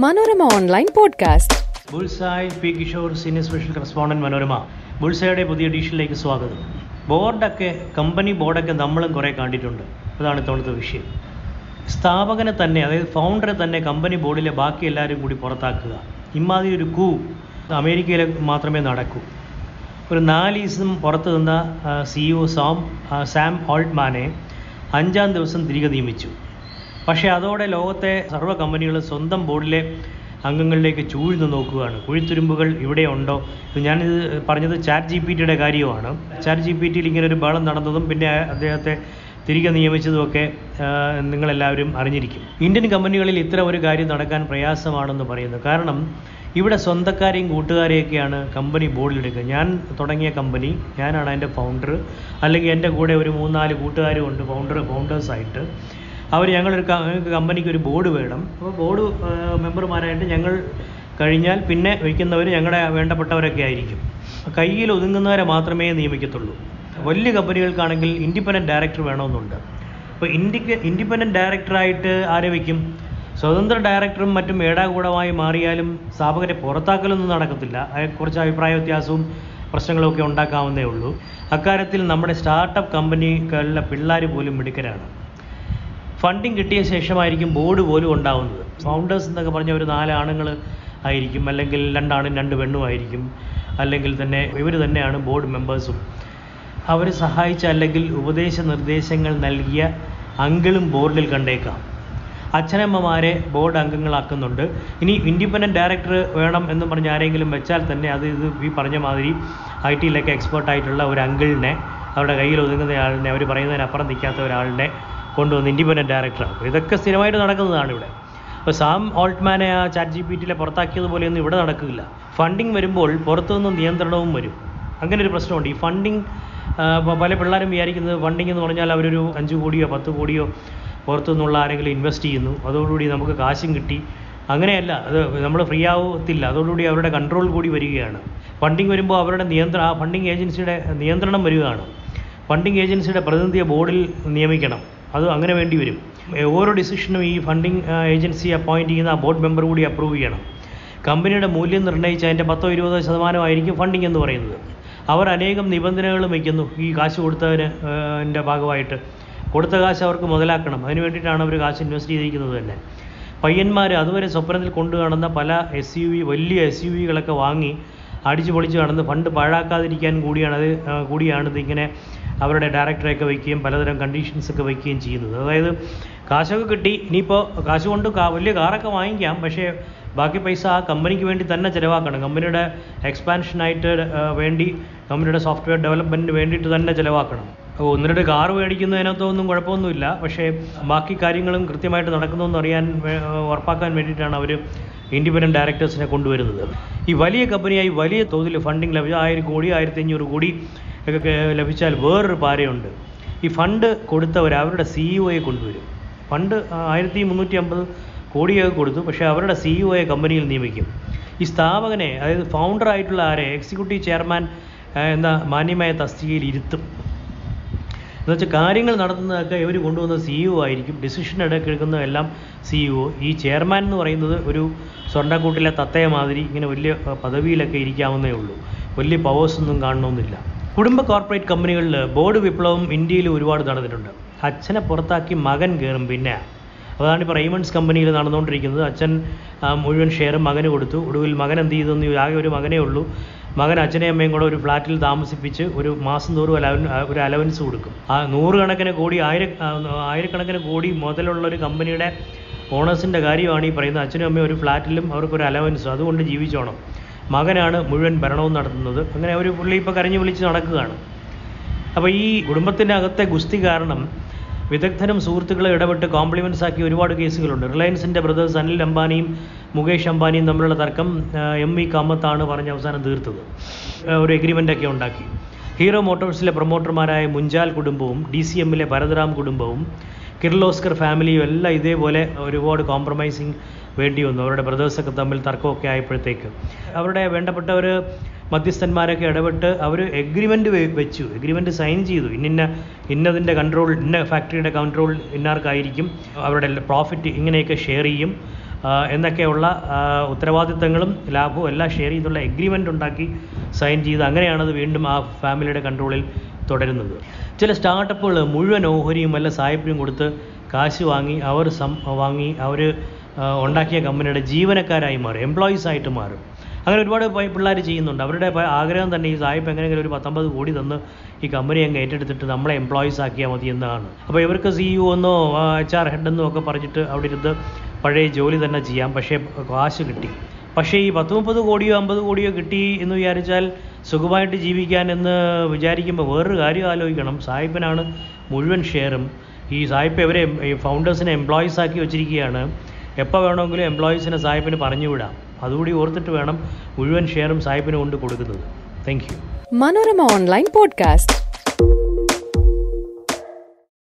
Manorama online podcast. Bullseye P Kishore senior special correspondent Manorama. ബുൾസായുടെ പുതിയ എഡീഷനിലേക്ക് സ്വാഗതം. ബോർഡൊക്കെ കമ്പനി ബോർഡൊക്കെ നമ്മളും കുറേ കണ്ടിട്ടുണ്ട്. അതാണ് ഇത്തവണത്തെ വിഷയം. സ്ഥാപകനെ തന്നെ അതായത് ഫൗണ്ടറെ തന്നെ കമ്പനി ബോർഡിലെ ബാക്കി എല്ലാവരും കൂടി പുറത്താക്കുക. ഇമാതിരി ഒരു കൂ അമേരിക്കയിൽ മാത്രമേ നടക്കൂ. ഒരു നാല് ദിവസം പുറത്തു നിന്ന സിഇഒ സാം സാം ഓൾട്ട്മാനെ അഞ്ചാം ദിവസം തിരികെ നിയമിച്ചു. പക്ഷേ അതോടെ ലോകത്തെ സർവ കമ്പനികളും സ്വന്തം ബോർഡിലെ അംഗങ്ങളിലേക്ക് ചൂഴ്ന്നു നോക്കുകയാണ്. കുഴിത്തുരുമ്പുകൾ ഇവിടെ ഉണ്ടോ? ഞാനിത് പറഞ്ഞത് ചാറ്റ് ജി പി ടിയുടെ കാര്യമാണ് ചാറ്റ് ജി പി ടിയിൽ ഇങ്ങനെ ഒരു ബഹളം നടന്നതും പിന്നെ അദ്ദേഹത്തെ തിരികെ നിയമിച്ചതുമൊക്കെ നിങ്ങളെല്ലാവരും അറിഞ്ഞിരിക്കും. ഇന്ത്യൻ കമ്പനികളിൽ ഇത്ര ഒരു കാര്യം നടക്കാൻ പ്രയാസമാണെന്ന് പറയുന്നു. കാരണം ഇവിടെ സ്വന്തക്കാരെയും കൂട്ടുകാരെയൊക്കെയാണ് കമ്പനി ബോർഡിലെടുക്കുക. ഞാൻ തുടങ്ങിയ കമ്പനി ഞാനാണ് അതിന്റെ ഫൗണ്ടർ അല്ലെങ്കിൽ എന്റെ കൂടെ ഒരു മൂന്നാൽ കൂട്ടുകാരും ഉണ്ട് ഫൗണ്ടർ ഫൗണ്ടേഴ്സായിട്ട് അവർ ഞങ്ങളൊരു ഞങ്ങൾക്ക് കമ്പനിക്ക് ഒരു ബോർഡ് വേണം. അപ്പോൾ ബോർഡ് മെമ്പർമാരായിട്ട് ഞങ്ങൾ കഴിഞ്ഞാൽ പിന്നെ വയ്ക്കുന്നവർ ഞങ്ങളുടെ വേണ്ടപ്പെട്ടവരൊക്കെ ആയിരിക്കും. കയ്യിൽ ഒതുങ്ങുന്നവരെ മാത്രമേ നിയമിക്കത്തുള്ളൂ. വലിയ കമ്പനികൾക്കാണെങ്കിൽ ഇൻഡിപെൻഡന്റ് ഡയറക്ടർ വേണമെന്നുണ്ട്. അപ്പോൾ ഇൻഡിക്ക് ഇൻഡിപെൻഡന്റ് ഡയറക്ടറായിട്ട് ആരെ വയ്ക്കും? സ്വതന്ത്ര ഡയറക്ടറും മറ്റും ഏടാകൂടമായി മാറിയാലും സ്ഥാപകരെ പുറത്താക്കലൊന്നും നടക്കത്തില്ല. കുറച്ച് അഭിപ്രായ വ്യത്യാസവും പ്രശ്നങ്ങളൊക്കെ ഉണ്ടാക്കാവുന്നേ ഉള്ളൂ. അക്കാര്യത്തിൽ നമ്മുടെ സ്റ്റാർട്ടപ്പ് കമ്പനികളിലെ പിള്ളേർ പോലും മിടുക്കരാണ്. ഫണ്ടിങ് കിട്ടിയ ശേഷമായിരിക്കും ബോർഡ് പോലും ഉണ്ടാവുന്നത്. ഫൗണ്ടേഴ്സ് എന്നൊക്കെ പറഞ്ഞ ഒരു നാല് ആണുങ്ങൾ ആയിരിക്കും അല്ലെങ്കിൽ രണ്ടാണും രണ്ട് പെണ്ണും ആയിരിക്കും അല്ലെങ്കിൽ തന്നെ ഇവർ തന്നെയാണ് ബോർഡ് മെമ്പേഴ്സും അവർ സഹായിച്ച അല്ലെങ്കിൽ ഉപദേശ നിർദ്ദേശങ്ങൾ നൽകിയ അങ്കിളും ബോർഡിൽ കണ്ടേക്കാം. അച്ഛനമ്മമാരെ ബോർഡ് അംഗങ്ങളാക്കുന്നുണ്ട്. ഇനി ഇൻഡിപെൻഡന്റ് ഡയറക്ടർ വേണം എന്ന് പറഞ്ഞ് ആരെങ്കിലും വെച്ചാൽ തന്നെ അത് ഇത് ഈ പറഞ്ഞ മാതിരി ഐ ടിയിലൊക്കെ എക്സ്പേർട്ടായിട്ടുള്ള ഒരു അങ്കിളിനെ അവരുടെ കയ്യിൽ ഒതുങ്ങുന്ന ആളിനെ അവർ പറയുന്നതിനപ്പുറം നിൽക്കാത്ത ഒരാളിനെ കൊണ്ടുവന്ന് ഇൻഡിപെൻഡന്റ് ഡയറക്ടറാണ് ഇതൊക്കെ സ്ഥിരമായിട്ട് നടക്കുന്നതാണ് ഇവിടെ. അപ്പോൾ സാം ഓൾട്ട്മാനെ ആ ചാറ്റ് ജി പി ടിയിലെ പുറത്താക്കിയതുപോലെയൊന്നും ഇവിടെ നടക്കില്ല. ഫണ്ടിങ് വരുമ്പോൾ പുറത്തുനിന്ന് നിയന്ത്രണവും വരും. അങ്ങനെ ഒരു പ്രശ്നമുണ്ട്. ഈ ഫണ്ടിങ് പല പിള്ളേരും വിചാരിക്കുന്നത് ഫണ്ടിങ് എന്ന് പറഞ്ഞാൽ അവരൊരു അഞ്ച് കോടിയോ പത്ത് കോടിയോ പുറത്തു നിന്നുള്ള ആരെങ്കിലും ഇൻവെസ്റ്റ് ചെയ്യുന്നു. അതോടുകൂടി നമുക്ക് കാശും കിട്ടി. അങ്ങനെയല്ല. അത് നമ്മൾ ഫ്രീ ആവത്തില്ല. അതോടുകൂടി അവരുടെ കൺട്രോൾ കൂടി വരികയാണ്. ഫണ്ടിങ് വരുമ്പോൾ അവരുടെ നിയന്ത്രണം ആ ഫണ്ടിങ് ഏജൻസിയുടെ നിയന്ത്രണം വരികയാണ്. ഫണ്ടിങ് ഏജൻസിയുടെ പ്രതിനിധിയെ ബോർഡിൽ നിയമിക്കണം. അത് അങ്ങനെ വേണ്ടി വരും. ഓരോ ഡിസിഷനും ഈ ഫണ്ടിങ് ഏജൻസി അപ്പോയിന്റ് ചെയ്യുന്ന ബോർഡ് മെമ്പർ കൂടി അപ്രൂവ് ചെയ്യണം. കമ്പനിയുടെ മൂല്യം നിർണയിച്ച് അതിന്റെ പത്തോ ഇരുപതോ ശതമാനമായിരിക്കും ഫണ്ടിങ് എന്ന് പറയുന്നത്. അവർ അനേകം നിബന്ധനകളും വയ്ക്കുന്നു. ഈ കാശ് കൊടുത്തതിന്റെ ഭാഗമായിട്ട്. കൊടുത്ത കാശ് അവർക്ക് മുതലാക്കണം. അതിന് വേണ്ടിയിട്ടാണ് അവർ കാശ് ഇൻവെസ്റ്റ് ചെയ്തിരിക്കുന്നത് തന്നെ. പയ്യന്മാർ അതുവരെ സ്വപ്നത്തിൽ കൊണ്ടു കാണുന്ന പല എസ് യു വി വലിയ എസ് യു വികളൊക്കെ വാങ്ങി അടിച്ചു പൊളിച്ച് നടന്ന് ഫണ്ട് പാഴാക്കാതിരിക്കാൻ കൂടിയാണത് കൂടിയാണിത് ഇങ്ങനെ അവരുടെ ഡയറക്ടറെയൊക്കെ വയ്ക്കുകയും പലതരം കണ്ടീഷൻസൊക്കെ വയ്ക്കുകയും ചെയ്യുന്നത്. അതായത് കാശൊക്കെ കിട്ടി ഇനിയിപ്പോൾ കാശ് കൊണ്ട് വലിയ കാറൊക്കെ വാങ്ങിക്കാം പക്ഷേ ബാക്കി പൈസ ആ കമ്പനിക്ക് വേണ്ടി തന്നെ ചിലവാക്കണം. കമ്പനിയുടെ എക്സ്പാൻഷനായിട്ട് വേണ്ടി കമ്പനിയുടെ സോഫ്റ്റ്വെയർ ഡെവലപ്മെന്റിന് വേണ്ടിയിട്ട് തന്നെ ചിലവാക്കണം. ഒന്ന് രണ്ട് കാറ് മേടിക്കുന്നതിനകത്തൊന്നും കുഴപ്പമൊന്നുമില്ല. പക്ഷേ ബാക്കി കാര്യങ്ങളും കൃത്യമായിട്ട് നടക്കുന്നതെന്ന് അറിയാൻ ഉറപ്പാക്കാൻ വേണ്ടിയിട്ടാണ് അവർ ഇൻഡിപെൻഡന്റ് ഡയറക്ടേഴ്സിനെ കൊണ്ടുവരുന്നത്. ഈ വലിയ കമ്പനിയായി വലിയ തോതിൽ ഫണ്ടിങ് ലഭിച്ച ആയിരം കോടി ആയിരത്തി അഞ്ഞൂറ് കോടി ഒക്കെ ലഭിച്ചാൽ വേറൊരു പാരയുണ്ട്. ഈ ഫണ്ട് കൊടുത്തവർ അവരുടെ സിഇഒയെ കൊണ്ടുവരും. ഫണ്ട് ആയിരത്തി മുന്നൂറ്റി അമ്പത് കോടിയൊക്കെ കൊടുത്തു പക്ഷേ അവരുടെ സിഇഒയെ കമ്പനിയിൽ നിയമിക്കും. ഈ സ്ഥാപകനെ അതായത് ഫൗണ്ടർ ആയിട്ടുള്ള ആരെ എക്സിക്യൂട്ടീവ് ചെയർമാൻ എന്ന മാന്യമായ തസ്തികയിൽ ഇരുത്തും. എന്നുവെച്ചാൽ കാര്യങ്ങൾ നടത്തുന്നതൊക്കെ ഇവർ കൊണ്ടുവന്ന സിഇഒ ആയിരിക്കും. ഡിസിഷൻ എടുക്കുന്നതെല്ലാം സിഇഒ ഈ ചെയർമാൻ എന്ന് പറയുന്നത് ഒരു സ്വർണക്കൂട്ടിലെ തത്തയ മാതിരി ഇങ്ങനെ വലിയ പദവിയിലൊക്കെ ഇരിക്കാവുന്നേ ഉള്ളൂ. വലിയ പവേഴ്സ് ഒന്നും കാണണമെന്നില്ല. കുടുംബ കോർപ്പറേറ്റ് കമ്പനികളിൽ ബോർഡ് വിപ്ലവം ഇന്ത്യയിൽ ഒരുപാട് നടന്നിട്ടുണ്ട്. അച്ഛനെ പുറത്താക്കി മകൻ കയറും പിന്നെ. അതാണ് ഇപ്പോൾ റൈമൺസ് കമ്പനിയിൽ നടന്നുകൊണ്ടിരിക്കുന്നത്. അച്ഛൻ മുഴുവൻ ഷെയറും മകന് കൊടുത്തു. ഒടുവിൽ മകൻ എന്ത് ചെയ്തെന്ന് ആകെ ഒരു മകനേ ഉള്ളൂ. മകൻ അച്ഛനെയും അമ്മയും കൂടെ ഒരു ഫ്ലാറ്റിൽ താമസിപ്പിച്ച് ഒരു മാസം തോറും അലവൻ ഒരു അലവൻസ് കൊടുക്കും. ആ നൂറുകണക്കിന് കോടി ആയിര ആയിരക്കണക്കിന് കോടി മുതലുള്ള ഒരു കമ്പനിയുടെ ഓണേഴ്സിന്റെ കാര്യമാണ് ഈ പറയുന്നത്. അച്ഛനും അമ്മയും ഒരു ഫ്ലാറ്റിലും അവർക്കൊരു അലവൻസ് അതുകൊണ്ട് ജീവിച്ചോണം. മകനാണ് മുഴുവൻ ഭരണവും നടത്തുന്നത്. അങ്ങനെ ഒരു പുള്ളി ഇപ്പോൾ കരഞ്ഞു വിളിച്ച് നടക്കുകയാണ്. അപ്പോൾ ഈ കുടുംബത്തിന്റെ അകത്തെ ഗുസ്തി കാരണം വിദഗ്ധരും സുഹൃത്തുക്കളും ഇടപെട്ട് കോംപ്ലിമെന്റ്സ് ആക്കി ഒരുപാട് കേസുകളുണ്ട്. റിലയൻസിന്റെ ബ്രദേഴ്സ് അനിൽ അംബാനിയും മുകേഷ് അംബാനിയും തമ്മിലുള്ള തർക്കം എം വി കാമത്താണ് പറഞ്ഞ് അവസാനം തീർത്തത്. ഒരു എഗ്രിമെന്റൊക്കെ ഉണ്ടാക്കി. ഹീറോ മോട്ടോഴ്സിലെ പ്രൊമോട്ടർമാരായ മുഞ്ചാൽ കുടുംബവും ഡി സി എമ്മിലെ ഭരതറാം കുടുംബവും കിർലോസ്കർ ഫാമിലിയും എല്ലാം ഇതേപോലെ ഒരുപാട് കോംപ്രമൈസിങ് വേണ്ടി വന്നു. അവരുടെ ബ്രദേഴ്സൊക്കെ തമ്മിൽ തർക്കമൊക്കെ ആയപ്പോഴത്തേക്ക്. അവരുടെ വേണ്ടപ്പെട്ടവർ മധ്യസ്ഥന്മാരൊക്കെ ഇടപെട്ട് അവർ എഗ്രിമെന്റ് വെച്ചു. എഗ്രിമെന്റ് സൈൻ ചെയ്തു. ഇന്നിന്ന ഇന്നതിന്റെ കൺട്രോൾ ഇന്ന ഫാക്ടറിയുടെ കൺട്രോൾ ഇന്നാർക്കായിരിക്കും. അവരുടെ പ്രോഫിറ്റ് ഇങ്ങനെയൊക്കെ ഷെയർ ചെയ്യും. എന്നൊക്കെയുള്ള ഉത്തരവാദിത്തങ്ങളും ലാഭവും എല്ലാം ഷെയർ ചെയ്തുള്ള എഗ്രിമെന്റ് ഉണ്ടാക്കി സൈൻ ചെയ്ത് അങ്ങനെയാണത് വീണ്ടും ആ ഫാമിലിയുടെ കൺട്രോളിൽ തുടരുന്നത്. ചില സ്റ്റാർട്ടപ്പുകൾ മുഴുവൻ ഓഹരിയും വല്ല സായിപ്പിനും കൊടുത്ത് കാശ് വാങ്ങി അവർ സം വാങ്ങി അവർ ഉണ്ടാക്കിയ കമ്പനിയുടെ ജീവനക്കാരായി മാറും എംപ്ലോയീസ് ആയിട്ട് മാറും. അങ്ങനെ ഒരുപാട് പിള്ളേർ ചെയ്യുന്നുണ്ട്. അവരുടെ ആഗ്രഹം തന്നെ ഈ സായിപ്പ് എങ്ങനെയെങ്കിലും ഒരു പത്തൊമ്പത് കോടി തന്ന് ഈ കമ്പനി അങ്ങ് ഏറ്റെടുത്തിട്ട് നമ്മളെ എംപ്ലോയീസ് ആക്കിയാൽ മതി എന്നാണ്. അപ്പോൾ ഇവർക്ക് സി യു എന്നോ എച്ച് ആർ ഹെഡ് എന്നോ ഒക്കെ പറഞ്ഞിട്ട് അവിടെ ഇരുന്ന് പഴയ ജോലി തന്നെ ചെയ്യാം. പക്ഷേ കാശ് കിട്ടി. പക്ഷേ ഈ പത്ത് മുപ്പത് കോടിയോ അമ്പത് കോടിയോ കിട്ടി എന്ന് വിചാരിച്ചാൽ സുഖമായിട്ട് ജീവിക്കാൻ എന്ന് വിചാരിക്കുമ്പോൾ വേറൊരു കാര്യം ആലോചിക്കണം. സായിപ്പനാണ് മുഴുവൻ ഷെയറും. ഈ സായിപ്പ് ഇവരെ ഫൗണ്ടേഴ്സിനെ എംപ്ലോയീസ് ആക്കി വെച്ചിരിക്കുകയാണ്. എപ്പോൾ വേണമെങ്കിലും എംപ്ലോയീസിനെ സായിപ്പിന് പറഞ്ഞു വിടാം അതുകൂടി ഓർത്തിട്ട് വേണം മുഴുവൻ ഷെയറും സായിപ്പിന് കൊണ്ട് കൊടുക്കുന്നത് thank you Manorama online Podcast.